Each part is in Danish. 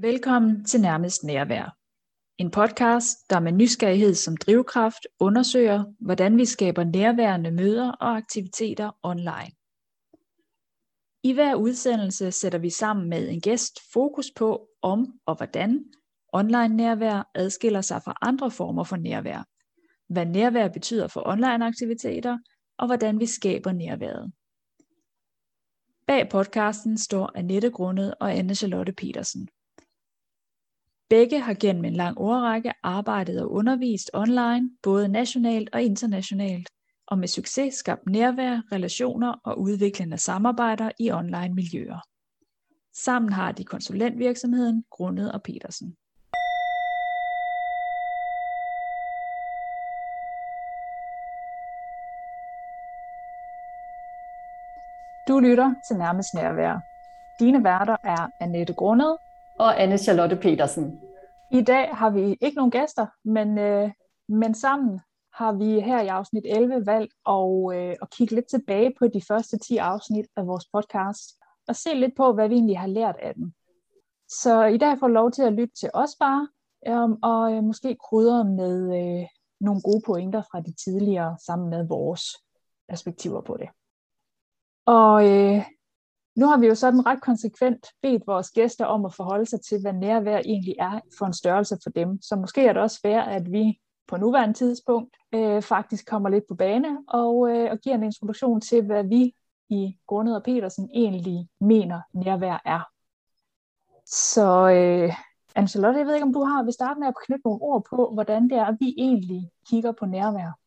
Velkommen til Nærmest Nærvær. En podcast, der med nysgerrighed som drivkraft undersøger, hvordan vi skaber nærværende møder og aktiviteter online. I hver udsendelse sætter vi sammen med en gæst fokus på, om og hvordan online nærvær adskiller sig fra andre former for nærvær, hvad nærvær betyder for online aktiviteter, og hvordan vi skaber nærværet. Bag podcasten står Annette Grundet og Anne Charlotte Petersen. Begge har gennem en lang årrække arbejdet og undervist online, både nationalt og internationalt, og med succes skabt nærvær, relationer og udviklende samarbejder i online miljøer. Sammen har de konsulentvirksomheden Grundet og Petersen. Du lytter til Nærmest Nærvær. Dine værter er Annette Grundet og Anne Charlotte Petersen. I dag har vi ikke nogen gæster, men, øh, men sammen har vi her i afsnit 11 valgt at, øh, at kigge lidt tilbage på de første 10 afsnit af vores podcast, og se lidt på, hvad vi egentlig har lært af dem. Så i dag får lov til at lytte til os bare, øh, og øh, måske krydre med øh, nogle gode pointer fra de tidligere, sammen med vores perspektiver på det. Og øh, nu har vi jo sådan ret konsekvent bedt vores gæster om at forholde sig til, hvad nærvær egentlig er for en størrelse for dem. Så måske er det også fair, at vi på nuværende tidspunkt øh, faktisk kommer lidt på bane og, øh, og giver en introduktion til, hvad vi i Grundet og Petersen egentlig mener nærvær er. Så øh, Anne-Charlotte, jeg ved ikke, om du har, vil starte med at knytte nogle ord på, hvordan det er, at vi egentlig kigger på nærvær.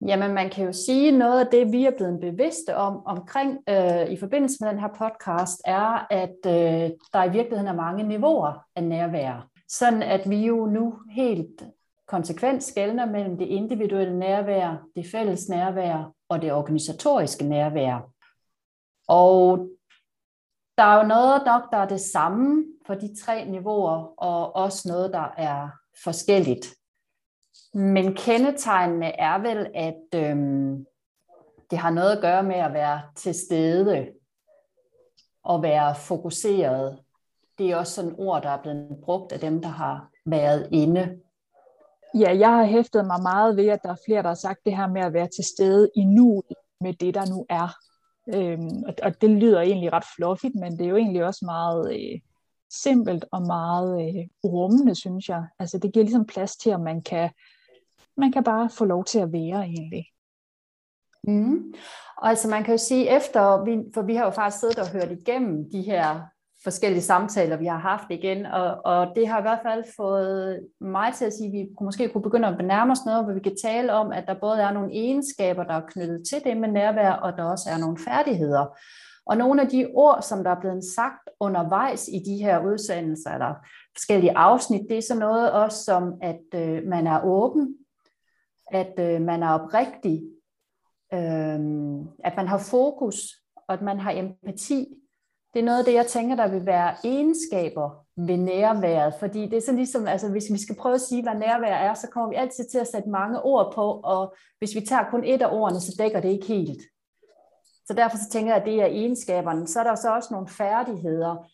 Jamen, man kan jo sige, noget af det, vi er blevet bevidste om omkring øh, i forbindelse med den her podcast, er, at øh, der i virkeligheden er mange niveauer af nærvær. Sådan at vi jo nu helt konsekvent skældner mellem det individuelle nærvær, det fælles nærvær og det organisatoriske nærvær. Og der er jo noget nok, der er det samme for de tre niveauer, og også noget, der er forskelligt. Men kendetegnene er vel, at øhm, det har noget at gøre med at være til stede og være fokuseret. Det er også sådan ord, der er blevet brugt af dem, der har været inde. Ja, jeg har hæftet mig meget ved, at der er flere, der har sagt det her med at være til stede i nu med det, der nu er. Øhm, og, og det lyder egentlig ret fluffigt, men det er jo egentlig også meget øh, simpelt og meget øh, rummende, synes jeg. Altså det giver ligesom plads til, at man kan man kan bare få lov til at være egentlig. Mm. Og altså man kan jo sige efter, vi, for vi har jo faktisk siddet og hørt igennem de her forskellige samtaler, vi har haft igen, og, og det har i hvert fald fået mig til at sige, at vi måske kunne begynde at benærme os noget, hvor vi kan tale om, at der både er nogle egenskaber, der er knyttet til det med nærvær, og der også er nogle færdigheder. Og nogle af de ord, som der er blevet sagt undervejs i de her udsendelser, eller forskellige afsnit, det er så noget også som, at øh, man er åben at øh, man er oprigtig, øh, at man har fokus, og at man har empati. Det er noget af det, jeg tænker, der vil være egenskaber ved nærværet, fordi det er sådan ligesom, altså hvis vi skal prøve at sige, hvad nærvær er, så kommer vi altid til at sætte mange ord på, og hvis vi tager kun et af ordene, så dækker det ikke helt. Så derfor så tænker jeg, at det er egenskaberne. Så er der så også nogle færdigheder,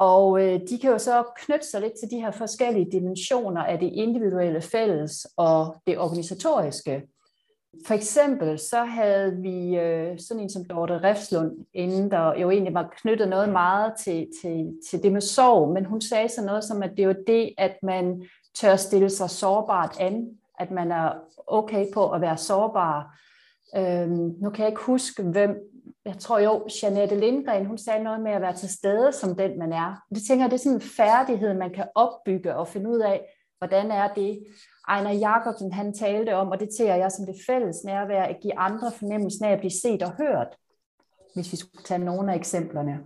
og øh, de kan jo så knytte sig lidt til de her forskellige dimensioner af det individuelle fælles og det organisatoriske. For eksempel så havde vi øh, sådan en som Dorte Refslund, inden der jo egentlig var knyttet noget meget til, til, til det med sorg, men hun sagde så noget som, at det er jo det, at man tør stille sig sårbart an, at man er okay på at være sårbar. Øhm, nu kan jeg ikke huske, hvem jeg tror jo, Janette Lindgren, hun sagde noget med at være til stede som den, man er. Det tænker jeg, det er sådan en færdighed, man kan opbygge og finde ud af, hvordan er det. Ejner Jacobsen, han talte om, og det tænker jeg som det fælles nærvær, at give andre fornemmelsen af at blive set og hørt, hvis vi skulle tage nogle af eksemplerne.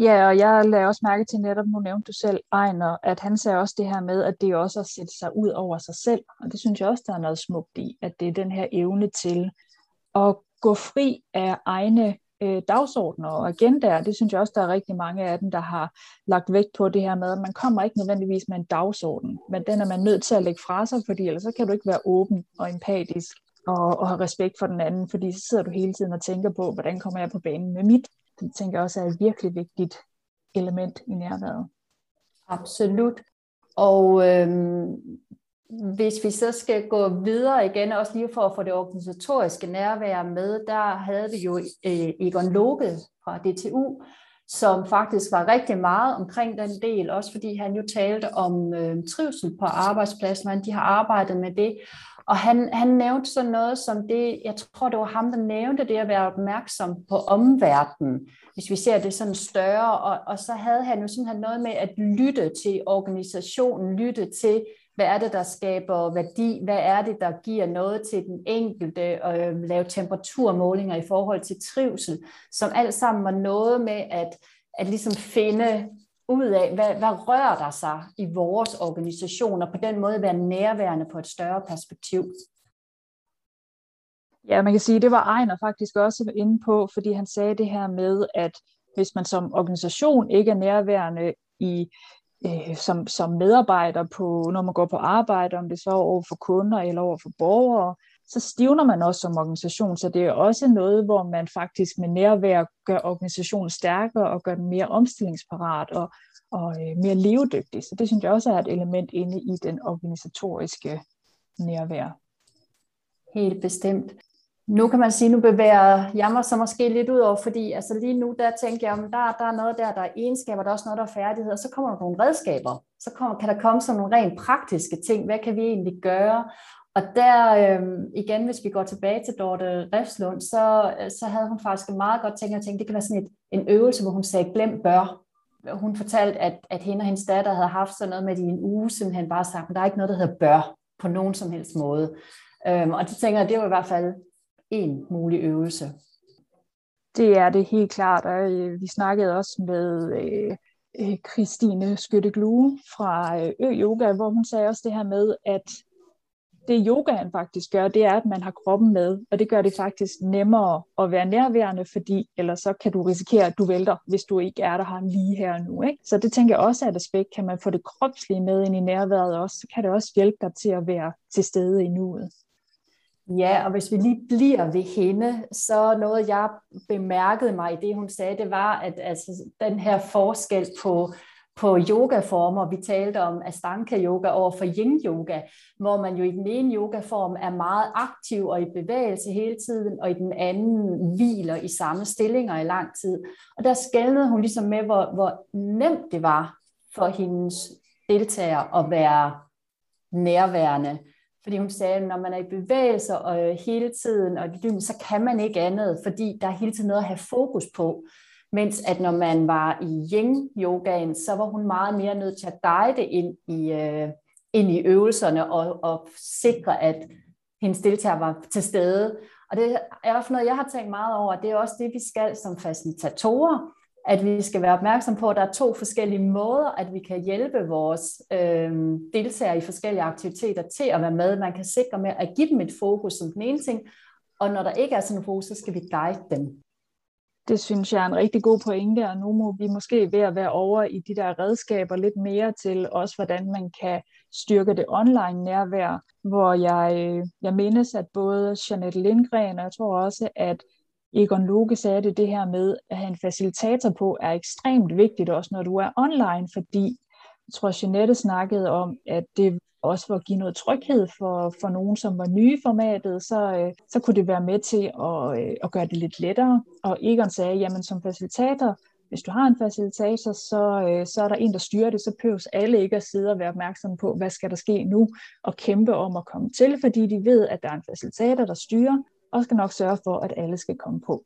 Ja, og jeg lagde også mærke til netop, nu nævnte du selv, Ejner, at han sagde også det her med, at det er også at sætte sig ud over sig selv. Og det synes jeg også, der er noget smukt i, at det er den her evne til at gå fri af egne øh, dagsordner og agendaer. Det synes jeg også, der er rigtig mange af dem, der har lagt vægt på det her med, at man kommer ikke nødvendigvis med en dagsorden, men den er man nødt til at lægge fra sig, fordi ellers så kan du ikke være åben og empatisk og, og have respekt for den anden, fordi så sidder du hele tiden og tænker på, hvordan kommer jeg på banen med mit. Det tænker jeg også er et virkelig vigtigt element i nærværet. Absolut. Og øhm, hvis vi så skal gå videre igen, også lige for at få det organisatoriske nærvær med, der havde vi jo øh, Egon Loke fra DTU, som faktisk var rigtig meget omkring den del, også fordi han jo talte om øh, trivsel på arbejdspladsen, hvordan de har arbejdet med det. Og han, han nævnte sådan noget som det, jeg tror det var ham, der nævnte det at være opmærksom på omverdenen, hvis vi ser det sådan større. Og, og så havde han jo simpelthen noget med at lytte til organisationen, lytte til, hvad er det, der skaber værdi, hvad er det, der giver noget til den enkelte, og øh, lave temperaturmålinger i forhold til trivsel, som alt sammen var noget med at, at ligesom finde ud af, hvad, hvad rører der sig i vores organisation, og på den måde være nærværende på et større perspektiv. Ja, man kan sige, det var Ejner faktisk også inde på, fordi han sagde det her med, at hvis man som organisation ikke er nærværende i øh, som, som medarbejder på, når man går på arbejde, om det så er over for kunder eller over for borgere, så stivner man også som organisation, så det er også noget, hvor man faktisk med nærvær gør organisationen stærkere og gør den mere omstillingsparat og, og øh, mere levedygtig. Så det synes jeg også er et element inde i den organisatoriske nærvær. Helt bestemt. Nu kan man sige, nu bevæger jeg mig så måske lidt ud over, fordi altså lige nu, der tænker jeg, om der, der er noget der, der er egenskaber, der er også noget, der er færdigheder, så kommer der nogle redskaber. Så kommer, kan der komme sådan nogle rent praktiske ting. Hvad kan vi egentlig gøre? Og der øh, igen, hvis vi går tilbage til Dorte Refslund, så, så havde hun faktisk en meget godt tænkt, at tænke, det kan være sådan et, en øvelse, hvor hun sagde, glem bør. Hun fortalte, at, at hende og hendes datter havde haft sådan noget med i en uge, simpelthen bare sagt, at der er ikke noget, der hedder bør på nogen som helst måde. Øhm, og det tænker jeg, det var i hvert fald en mulig øvelse. Det er det helt klart, og øh, vi snakkede også med øh, øh, Christine Skytteglue fra Ø Yoga, hvor hun sagde også det her med, at det yogaen faktisk gør, det er, at man har kroppen med, og det gør det faktisk nemmere at være nærværende, fordi ellers så kan du risikere, at du vælter, hvis du ikke er der har lige her nu. Ikke? Så det tænker jeg også er et aspekt, kan man få det kropslige med ind i nærværet også, så kan det også hjælpe dig til at være til stede i nuet. Ja, og hvis vi lige bliver ved hende, så noget jeg bemærkede mig i det, hun sagde, det var, at altså, den her forskel på, på yogaformer, vi talte om Ashtanga yoga over for yin yoga, hvor man jo i den ene yogaform er meget aktiv og i bevægelse hele tiden, og i den anden hviler i samme stillinger i lang tid. Og der skældnede hun ligesom med, hvor, hvor nemt det var for hendes deltagere at være nærværende fordi hun sagde, at når man er i bevægelse og øh, hele tiden, og så kan man ikke andet, fordi der er hele tiden noget at have fokus på. Mens at når man var i yin-yogaen, så var hun meget mere nødt til at guide ind i, øh, ind i øvelserne og, og sikre, at hendes deltager var til stede. Og det er også noget, jeg har tænkt meget over, det er også det, vi skal som facilitatorer, at vi skal være opmærksom på, at der er to forskellige måder, at vi kan hjælpe vores øh, deltagere i forskellige aktiviteter til at være med. Man kan sikre med at give dem et fokus som den ene ting, og når der ikke er sådan en fokus, så skal vi guide dem. Det synes jeg er en rigtig god pointe, og nu må vi måske ved at være over i de der redskaber lidt mere til også, hvordan man kan styrke det online nærvær, hvor jeg, øh, jeg mindes, at både Jeanette Lindgren, og jeg tror også, at Egon Loke sagde det, det her med at have en facilitator på er ekstremt vigtigt, også når du er online, fordi jeg tror, Jeanette snakkede om, at det også for at give noget tryghed for, for nogen, som var nye i formatet, så, øh, så kunne det være med til at, øh, at gøre det lidt lettere. Og Egon sagde, jamen som facilitator, hvis du har en facilitator, så, øh, så er der en, der styrer det, så behøves alle ikke at sidde og være opmærksomme på, hvad skal der ske nu, og kæmpe om at komme til, fordi de ved, at der er en facilitator, der styrer, og skal nok sørge for, at alle skal komme på.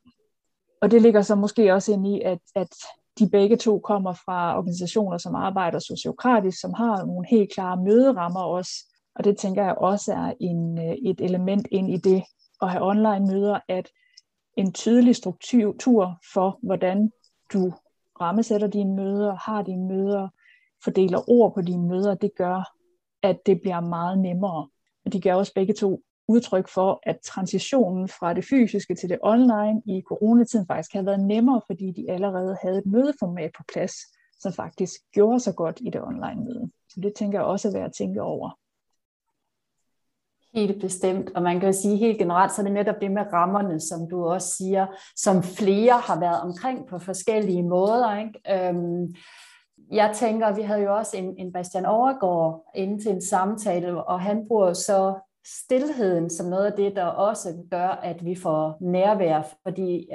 Og det ligger så måske også ind i, at, at de begge to kommer fra organisationer, som arbejder sociokratisk, som har nogle helt klare møderammer også. Og det tænker jeg også er en, øh, et element ind i det at have online møder, at en tydelig struktur for, hvordan du rammesætter dine møder, har dine møder, fordeler ord på dine møder, det gør, at det bliver meget nemmere. Og de gør også begge to udtryk for, at transitionen fra det fysiske til det online i coronatiden faktisk har været nemmere, fordi de allerede havde et mødeformat på plads, som faktisk gjorde sig godt i det online møde. Så det tænker jeg også er værd at tænke over. Helt bestemt, og man kan jo sige helt generelt, så er det netop det med rammerne, som du også siger, som flere har været omkring på forskellige måder. Ikke? Øhm, jeg tænker, vi havde jo også en, en Bastian Overgaard inde til en samtale, og han bruger så stillheden som noget af det, der også gør, at vi får nærvær, fordi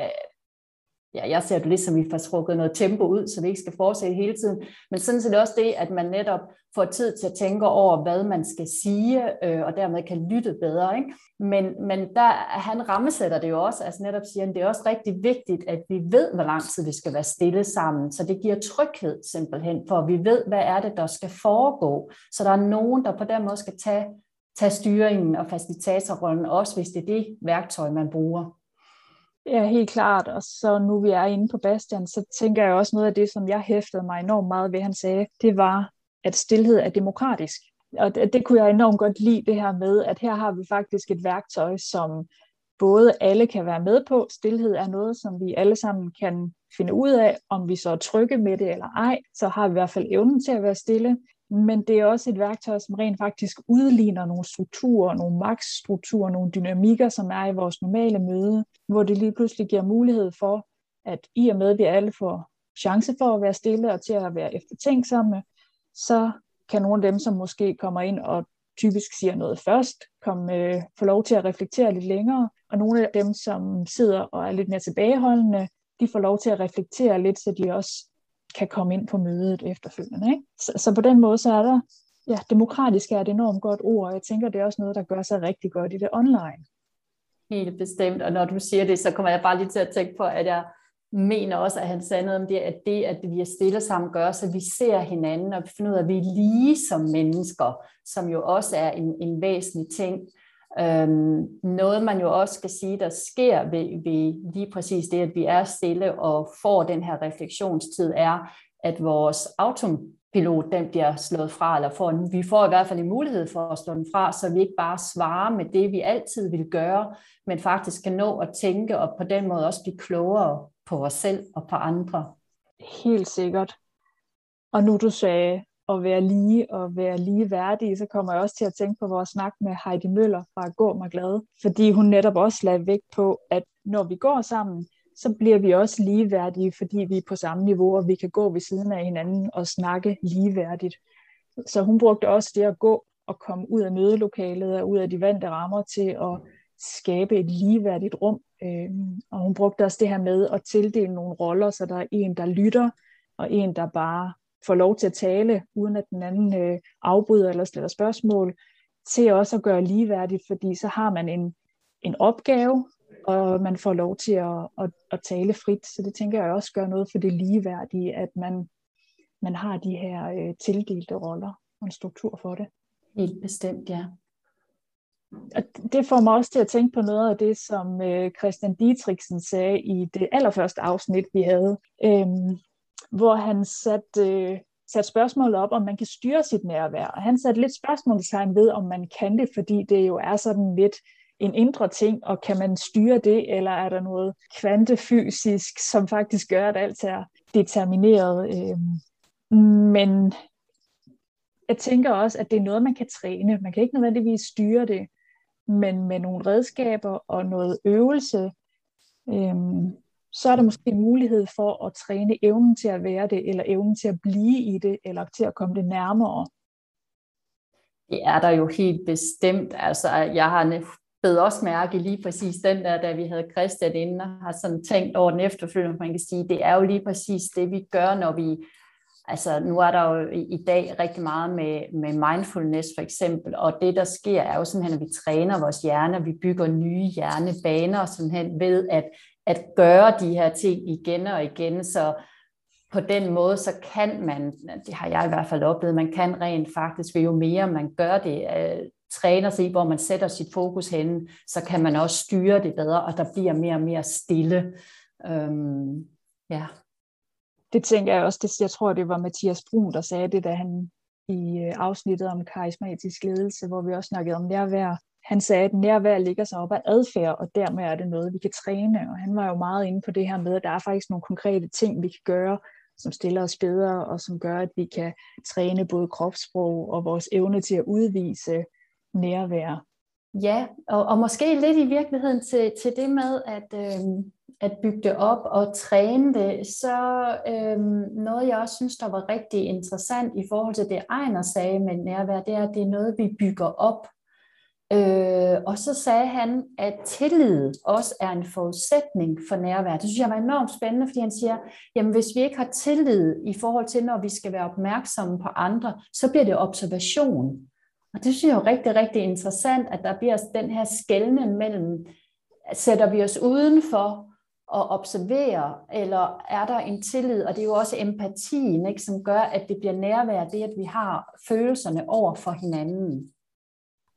ja, jeg ser det lidt som, vi får trukket noget tempo ud, så vi ikke skal fortsætte hele tiden. Men sådan set også det, at man netop får tid til at tænke over, hvad man skal sige, øh, og dermed kan lytte bedre. Ikke? Men, men der, han rammesætter det jo også, altså netop siger han, det er også rigtig vigtigt, at vi ved, hvor lang tid vi skal være stille sammen, så det giver tryghed simpelthen, for vi ved, hvad er det, der skal foregå. Så der er nogen, der på den måde skal tage, tage styringen og facilitatorrollen, også hvis det er det værktøj, man bruger. Ja, helt klart. Og så nu vi er inde på Bastian, så tænker jeg også noget af det, som jeg hæftede mig enormt meget ved, han sagde, det var, at stillhed er demokratisk. Og det, det kunne jeg enormt godt lide, det her med, at her har vi faktisk et værktøj, som både alle kan være med på. Stilhed er noget, som vi alle sammen kan finde ud af, om vi så er trygge med det eller ej. Så har vi i hvert fald evnen til at være stille men det er også et værktøj, som rent faktisk udligner nogle strukturer, nogle magtstrukturer, nogle dynamikker, som er i vores normale møde, hvor det lige pludselig giver mulighed for, at i og med, at vi alle får chance for at være stille og til at være eftertænksomme, så kan nogle af dem, som måske kommer ind og typisk siger noget først, komme, øh, få lov til at reflektere lidt længere, og nogle af dem, som sidder og er lidt mere tilbageholdende, de får lov til at reflektere lidt, så de også kan komme ind på mødet efterfølgende. Ikke? Så, så på den måde, så er der, ja, demokratisk er et enormt godt ord, og jeg tænker, det er også noget, der gør sig rigtig godt i det online. Helt bestemt, og når du siger det, så kommer jeg bare lige til at tænke på, at jeg mener også, at han sagde noget om det, at det, at vi er stille sammen, gør så vi ser hinanden, og finder ud af, at vi er lige som mennesker, som jo også er en, en væsentlig ting. Øhm, noget man jo også skal sige, der sker ved, ved lige præcis det, at vi er stille og får den her refleksionstid, er, at vores autopilot den bliver slået fra, eller får, vi får i hvert fald en mulighed for at slå den fra, så vi ikke bare svarer med det, vi altid vil gøre, men faktisk kan nå at tænke og på den måde også blive klogere på os selv og på andre. Helt sikkert. Og nu du sagde at være lige og være lige værdige, så kommer jeg også til at tænke på vores snak med Heidi Møller fra Gå mig glad, fordi hun netop også lagde vægt på, at når vi går sammen, så bliver vi også ligeværdige, fordi vi er på samme niveau, og vi kan gå ved siden af hinanden og snakke ligeværdigt. Så hun brugte også det at gå og komme ud af mødelokalet og ud af de vante rammer til at skabe et ligeværdigt rum. Øhm, og hun brugte også det her med at tildele nogle roller, så der er en, der lytter, og en, der bare får lov til at tale, uden at den anden øh, afbryder eller stiller spørgsmål, til også at gøre ligeværdigt, fordi så har man en, en opgave, og man får lov til at, at, at tale frit. Så det tænker jeg også gør noget for det ligeværdige, at man, man har de her øh, tildelte roller og en struktur for det. Helt bestemt, ja. Og det får mig også til at tænke på noget af det, som øh, Christian Dietrichsen sagde i det allerførste afsnit, vi havde. Øhm, hvor han satte, øh, satte spørgsmålet op, om man kan styre sit nærvær. Og han satte lidt spørgsmålstegn ved, om man kan det, fordi det jo er sådan lidt en indre ting, og kan man styre det, eller er der noget kvantefysisk, som faktisk gør, at alt er determineret. Øh, men jeg tænker også, at det er noget, man kan træne. Man kan ikke nødvendigvis styre det, men med nogle redskaber og noget øvelse, øh, så er der måske en mulighed for at træne evnen til at være det, eller evnen til at blive i det, eller til at komme det nærmere. Det er der jo helt bestemt. Altså, jeg har bedt også mærke lige præcis den der, da vi havde Christian inde, og har sådan tænkt over den efterfølgende, man kan sige, det er jo lige præcis det, vi gør, når vi, altså nu er der jo i dag rigtig meget med, med mindfulness for eksempel, og det der sker er jo simpelthen, at vi træner vores hjerne, vi bygger nye hjernebaner simpelthen ved at at gøre de her ting igen og igen, så på den måde, så kan man, det har jeg i hvert fald oplevet, man kan rent faktisk, jo mere man gør det, øh, træner sig i, hvor man sætter sit fokus hen, så kan man også styre det bedre, og der bliver mere og mere stille. Øhm, ja. Det tænker jeg også, det, jeg tror, det var Mathias Brun, der sagde det, da han i øh, afsnittet om karismatisk ledelse, hvor vi også snakkede om nærvær, han sagde, at nærvær ligger sig op af adfærd, og dermed er det noget, vi kan træne. Og han var jo meget inde på det her med, at der er faktisk nogle konkrete ting, vi kan gøre, som stiller os bedre, og som gør, at vi kan træne både kropssprog og vores evne til at udvise nærvær. Ja, og, og måske lidt i virkeligheden til, til det med at, øh, at bygge det op og træne det, så øh, noget jeg også synes, der var rigtig interessant i forhold til det Ejner sagde med nærvær, det er, at det er noget, vi bygger op. Øh, og så sagde han, at tillid også er en forudsætning for nærvær. Det synes jeg var enormt spændende, fordi han siger, jamen hvis vi ikke har tillid i forhold til, når vi skal være opmærksomme på andre, så bliver det observation. Og det synes jeg er rigtig, rigtig interessant, at der bliver den her skældne mellem, sætter vi os udenfor og observere, eller er der en tillid, og det er jo også empatien, ikke, som gør, at det bliver nærvær, det at vi har følelserne over for hinanden.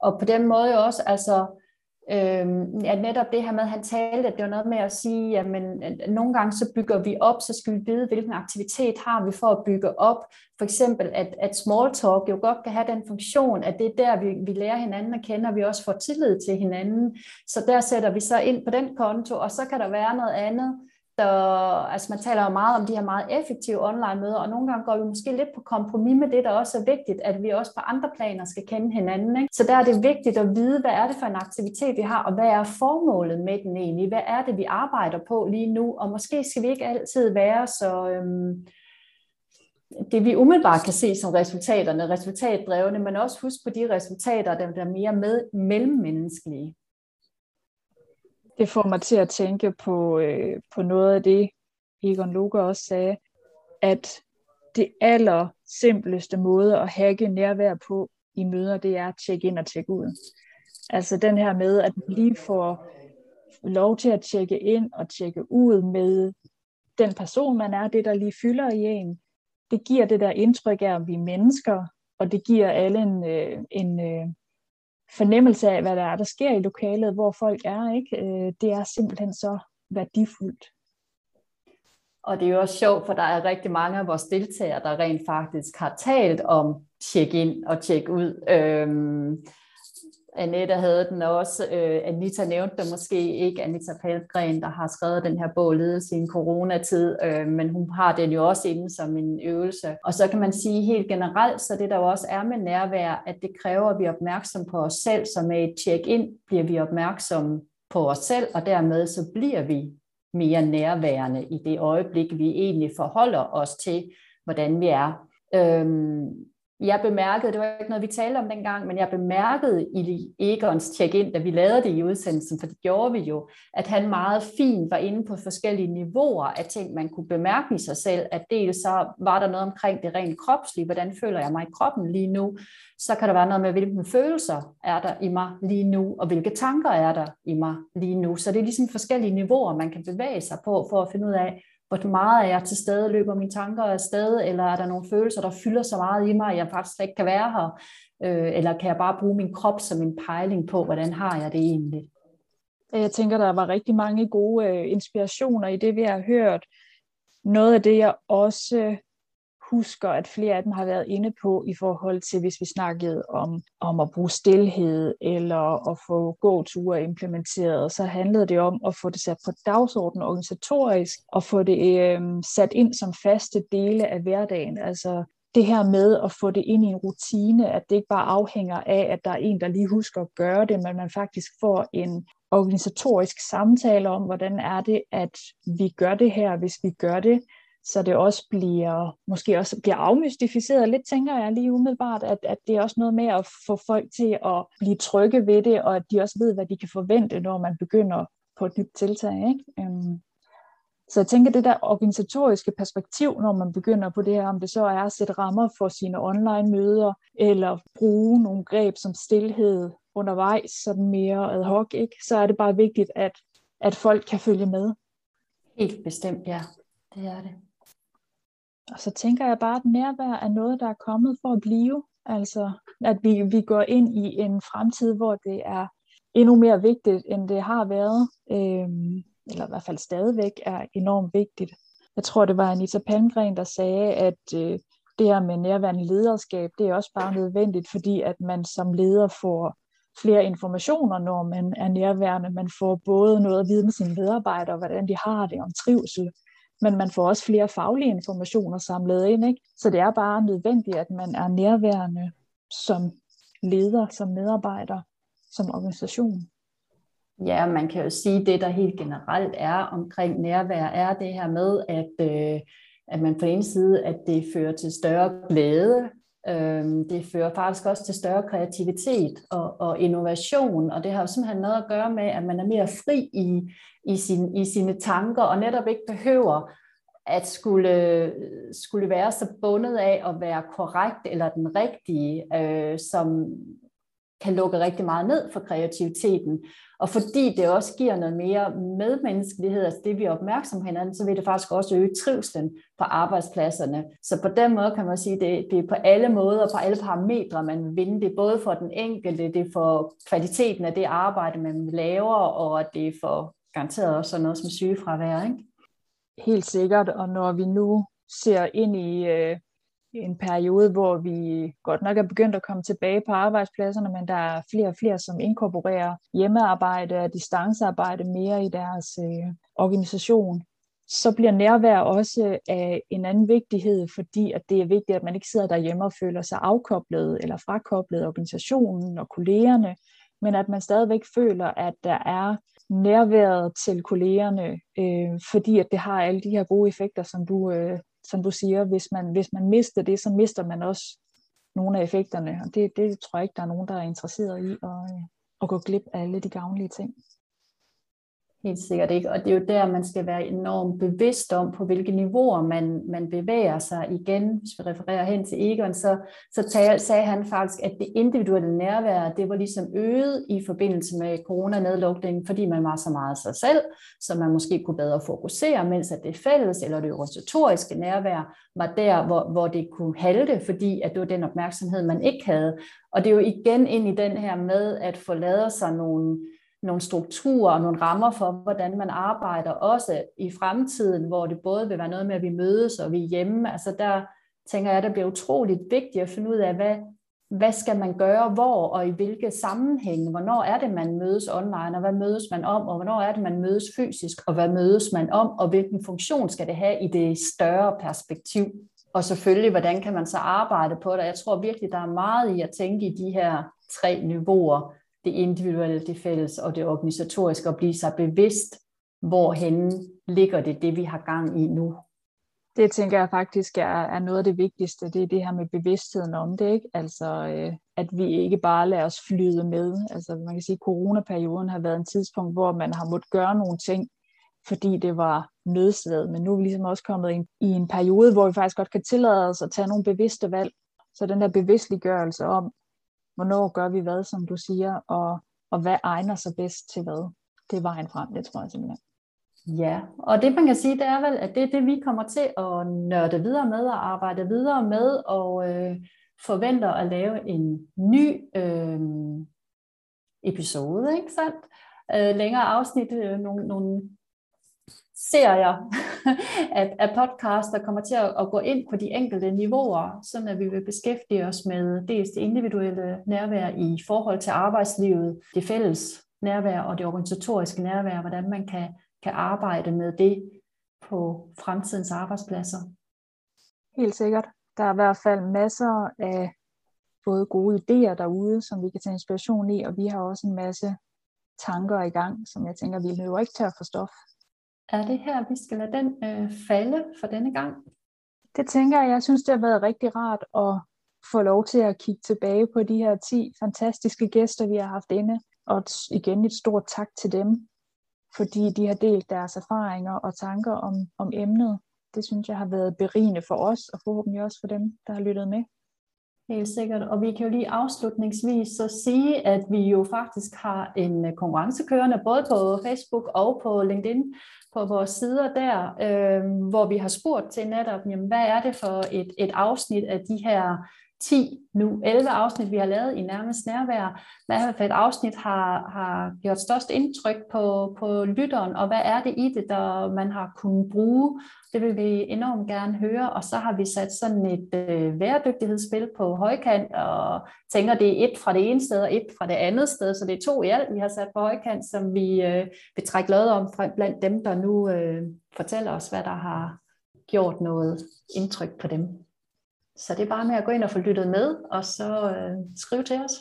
Og på den måde også, altså, Øhm, ja, netop det her med, at han talte, at det var noget med at sige, at nogle gange så bygger vi op, så skal vi vide, hvilken aktivitet har vi for at bygge op. For eksempel, at, at small talk jo godt kan have den funktion, at det er der, vi, vi lærer hinanden at kende, og vi også får tillid til hinanden. Så der sætter vi så ind på den konto, og så kan der være noget andet, så altså man taler jo meget om de her meget effektive online møder, og nogle gange går vi måske lidt på kompromis med det, der også er vigtigt, at vi også på andre planer skal kende hinanden. Ikke? Så der er det vigtigt at vide, hvad er det for en aktivitet, vi har, og hvad er formålet med den egentlig? Hvad er det, vi arbejder på lige nu? Og måske skal vi ikke altid være så... Øhm, det vi umiddelbart kan se som resultaterne, resultatdrevne, men også huske på de resultater, der er mere med mellemmenneskelige det får mig til at tænke på, øh, på noget af det, Egon Luger også sagde, at det aller simpleste måde at hacke nærvær på i møder, det er at tjekke ind og tjekke ud. Altså den her med, at man lige får lov til at tjekke ind og tjekke ud med den person, man er, det der lige fylder i en. Det giver det der indtryk af, at vi er mennesker, og det giver alle en, øh, en, øh, fornemmelse af, hvad der er, der sker i lokalet, hvor folk er. Ikke? Øh, det er simpelthen så værdifuldt. Og det er jo også sjovt, for der er rigtig mange af vores deltagere, der rent faktisk har talt om check-in og check-ud. Øhm, Annette havde den også. Øh, Anita nævnte det måske ikke. Anita Palgren, der har skrevet den her bog, Ledelse i en coronatid, øh, men hun har den jo også inde som en øvelse. Og så kan man sige helt generelt, så det der jo også er med nærvær, at det kræver, at vi er opmærksom på os selv, så med et check-in bliver vi opmærksomme på os selv, og dermed så bliver vi mere nærværende i det øjeblik, vi egentlig forholder os til, hvordan vi er. Øhm, jeg bemærkede, det var ikke noget, vi talte om dengang, men jeg bemærkede i Egons check-in, da vi lavede det i udsendelsen, for det gjorde vi jo, at han meget fint var inde på forskellige niveauer af ting, man kunne bemærke i sig selv, at dels så var der noget omkring det rent kropslige, hvordan føler jeg mig i kroppen lige nu, så kan der være noget med, hvilke følelser er der i mig lige nu, og hvilke tanker er der i mig lige nu. Så det er ligesom forskellige niveauer, man kan bevæge sig på, for at finde ud af, hvor meget er jeg til stede, løber mine tanker af sted, eller er der nogle følelser, der fylder så meget i mig, at jeg faktisk ikke kan være her, øh, eller kan jeg bare bruge min krop som en pejling på, hvordan har jeg det egentlig? Jeg tænker, der var rigtig mange gode øh, inspirationer i det, vi har hørt. Noget af det, jeg også husker, at flere af dem har været inde på i forhold til, hvis vi snakkede om, om at bruge stillhed eller at få gåture implementeret, så handlede det om at få det sat på dagsordenen organisatorisk og få det øh, sat ind som faste dele af hverdagen. Altså det her med at få det ind i en rutine, at det ikke bare afhænger af, at der er en, der lige husker at gøre det, men man faktisk får en organisatorisk samtale om, hvordan er det, at vi gør det her, hvis vi gør det, så det også bliver, måske også bliver afmystificeret lidt, tænker jeg lige umiddelbart, at, at det er også noget med at få folk til at blive trygge ved det, og at de også ved, hvad de kan forvente, når man begynder på et nyt tiltag. Ikke? Um, så jeg tænker, det der organisatoriske perspektiv, når man begynder på det her, om det så er at sætte rammer for sine online møder, eller bruge nogle greb som stillhed undervejs, sådan mere ad hoc, ikke? så er det bare vigtigt, at, at folk kan følge med. Helt bestemt, ja. Det er det. Og så tænker jeg bare, at nærvær er noget, der er kommet for at blive. Altså, at vi, vi går ind i en fremtid, hvor det er endnu mere vigtigt, end det har været. Øhm, eller i hvert fald stadigvæk er enormt vigtigt. Jeg tror, det var Anita Palmgren, der sagde, at øh, det her med nærværende lederskab, det er også bare nødvendigt, fordi at man som leder får flere informationer, når man er nærværende. Man får både noget at vide med sine medarbejdere, hvordan de har det om trivsel, men man får også flere faglige informationer samlet ind. Ikke? Så det er bare nødvendigt, at man er nærværende som leder, som medarbejder. som organisation? Ja, man kan jo sige, at det, der helt generelt er omkring nærvær, er det her med, at, øh, at man på en side, at det fører til større glæde, Øhm, det fører faktisk også til større kreativitet og, og innovation, og det har jo simpelthen noget at gøre med, at man er mere fri i, i, sin, i sine tanker, og netop ikke behøver at skulle, skulle være så bundet af at være korrekt eller den rigtige, øh, som kan lukke rigtig meget ned for kreativiteten. Og fordi det også giver noget mere medmenneskelighed, altså det vi er opmærksom på hinanden, så vil det faktisk også øge trivslen på arbejdspladserne. Så på den måde kan man sige, at det, det er på alle måder, på alle parametre, man vil vinde. Det er både for den enkelte, det er for kvaliteten af det arbejde, man laver, og det er for garanteret også sådan noget som sygefravær. Ikke? Helt sikkert, og når vi nu ser ind i øh, en periode, hvor vi godt nok er begyndt at komme tilbage på arbejdspladserne, men der er flere og flere, som inkorporerer hjemmearbejde og distancearbejde mere i deres øh, organisation, så bliver nærvær også af en anden vigtighed, fordi at det er vigtigt, at man ikke sidder derhjemme og føler sig afkoblet eller frakoblet organisationen og kollegerne, men at man stadigvæk føler, at der er nærværet til kollegerne, øh, fordi at det har alle de her gode effekter, som du, øh, som du siger. Hvis man, hvis man mister det, så mister man også nogle af effekterne, og det, det tror jeg ikke, der er nogen, der er interesseret i at, øh, at gå glip af alle de gavnlige ting. Helt sikkert ikke. Og det er jo der, man skal være enormt bevidst om, på hvilke niveauer man, man bevæger sig. Igen, hvis vi refererer hen til Egon, så, så tal, sagde han faktisk, at det individuelle nærvær, det var ligesom øget i forbindelse med coronanedlukningen, fordi man var så meget sig selv, så man måske kunne bedre fokusere, mens at det fælles eller det organisatoriske nærvær var der, hvor, hvor det kunne halte, fordi at det var den opmærksomhed, man ikke havde. Og det er jo igen ind i den her med at få lavet sig nogle nogle strukturer og nogle rammer for, hvordan man arbejder, også i fremtiden, hvor det både vil være noget med, at vi mødes og vi er hjemme. Altså der tænker jeg, at det bliver utroligt vigtigt at finde ud af, hvad, hvad skal man gøre, hvor og i hvilke sammenhænge, hvornår er det, man mødes online, og hvad mødes man om, og hvornår er det, man mødes fysisk, og hvad mødes man om, og hvilken funktion skal det have i det større perspektiv. Og selvfølgelig, hvordan kan man så arbejde på det? Jeg tror virkelig, der er meget i at tænke i de her tre niveauer, det individuelle, det fælles og det organisatoriske, og blive sig bevidst, hvorhen ligger det, det vi har gang i nu. Det tænker jeg faktisk er, er noget af det vigtigste, det er det her med bevidstheden om det, ikke? Altså, øh, at vi ikke bare lader os flyde med. Altså, man kan sige, at coronaperioden har været en tidspunkt, hvor man har måttet gøre nogle ting, fordi det var nødslaget, men nu er vi ligesom også kommet ind i en periode, hvor vi faktisk godt kan tillade os at tage nogle bevidste valg. Så den der bevidstliggørelse om, hvornår gør vi hvad, som du siger, og, og hvad egner sig bedst til hvad. Det er vejen frem, det tror jeg simpelthen. Ja, og det man kan sige, det er vel, at det er det, vi kommer til at nørde videre med og arbejde videre med, og øh, forventer at lave en ny øh, episode, ikke sandt? Øh, længere afsnit, øh, nogle, nogle serier af, af podcast, der kommer til at, at gå ind på de enkelte niveauer, så at vi vil beskæftige os med dels det individuelle nærvær i forhold til arbejdslivet, det fælles nærvær og det organisatoriske nærvær, hvordan man kan, kan arbejde med det på fremtidens arbejdspladser. Helt sikkert. Der er i hvert fald masser af både gode idéer derude, som vi kan tage inspiration i, og vi har også en masse tanker i gang, som jeg tænker, vi løber ikke til at få stof er det her, vi skal lade den øh, falde for denne gang? Det tænker jeg. Jeg synes, det har været rigtig rart at få lov til at kigge tilbage på de her 10 fantastiske gæster, vi har haft inde. Og igen et stort tak til dem, fordi de har delt deres erfaringer og tanker om, om emnet. Det synes jeg har været berigende for os, og forhåbentlig også for dem, der har lyttet med. Helt sikkert, og vi kan jo lige afslutningsvis så sige, at vi jo faktisk har en øh, konkurrence kørende, både på Facebook og på LinkedIn, på vores sider der, øh, hvor vi har spurgt til netop, jamen, hvad er det for et, et afsnit af de her 10, nu 11 afsnit, vi har lavet i nærmest nærvær. Hvad for et afsnit har, har gjort størst indtryk på, på lytteren, og hvad er det i det, der man har kunnet bruge? Det vil vi enormt gerne høre, og så har vi sat sådan et øh, væredygtighedsspil på højkant, og tænker, det er et fra det ene sted og et fra det andet sted, så det er to i alt, vi har sat på højkant, som vi øh, vil trække løjet om blandt dem, der nu øh, fortæller os, hvad der har gjort noget indtryk på dem. Så det er bare med at gå ind og få lyttet med, og så øh, skrive til os.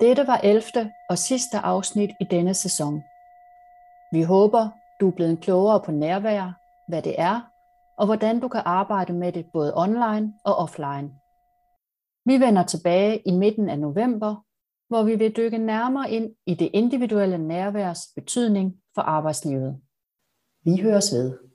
Dette var 11. og sidste afsnit i denne sæson. Vi håber, du er blevet klogere på nærvær, hvad det er, og hvordan du kan arbejde med det både online og offline. Vi vender tilbage i midten af november, hvor vi vil dykke nærmere ind i det individuelle nærværs betydning for arbejdslivet. Vi høres ved.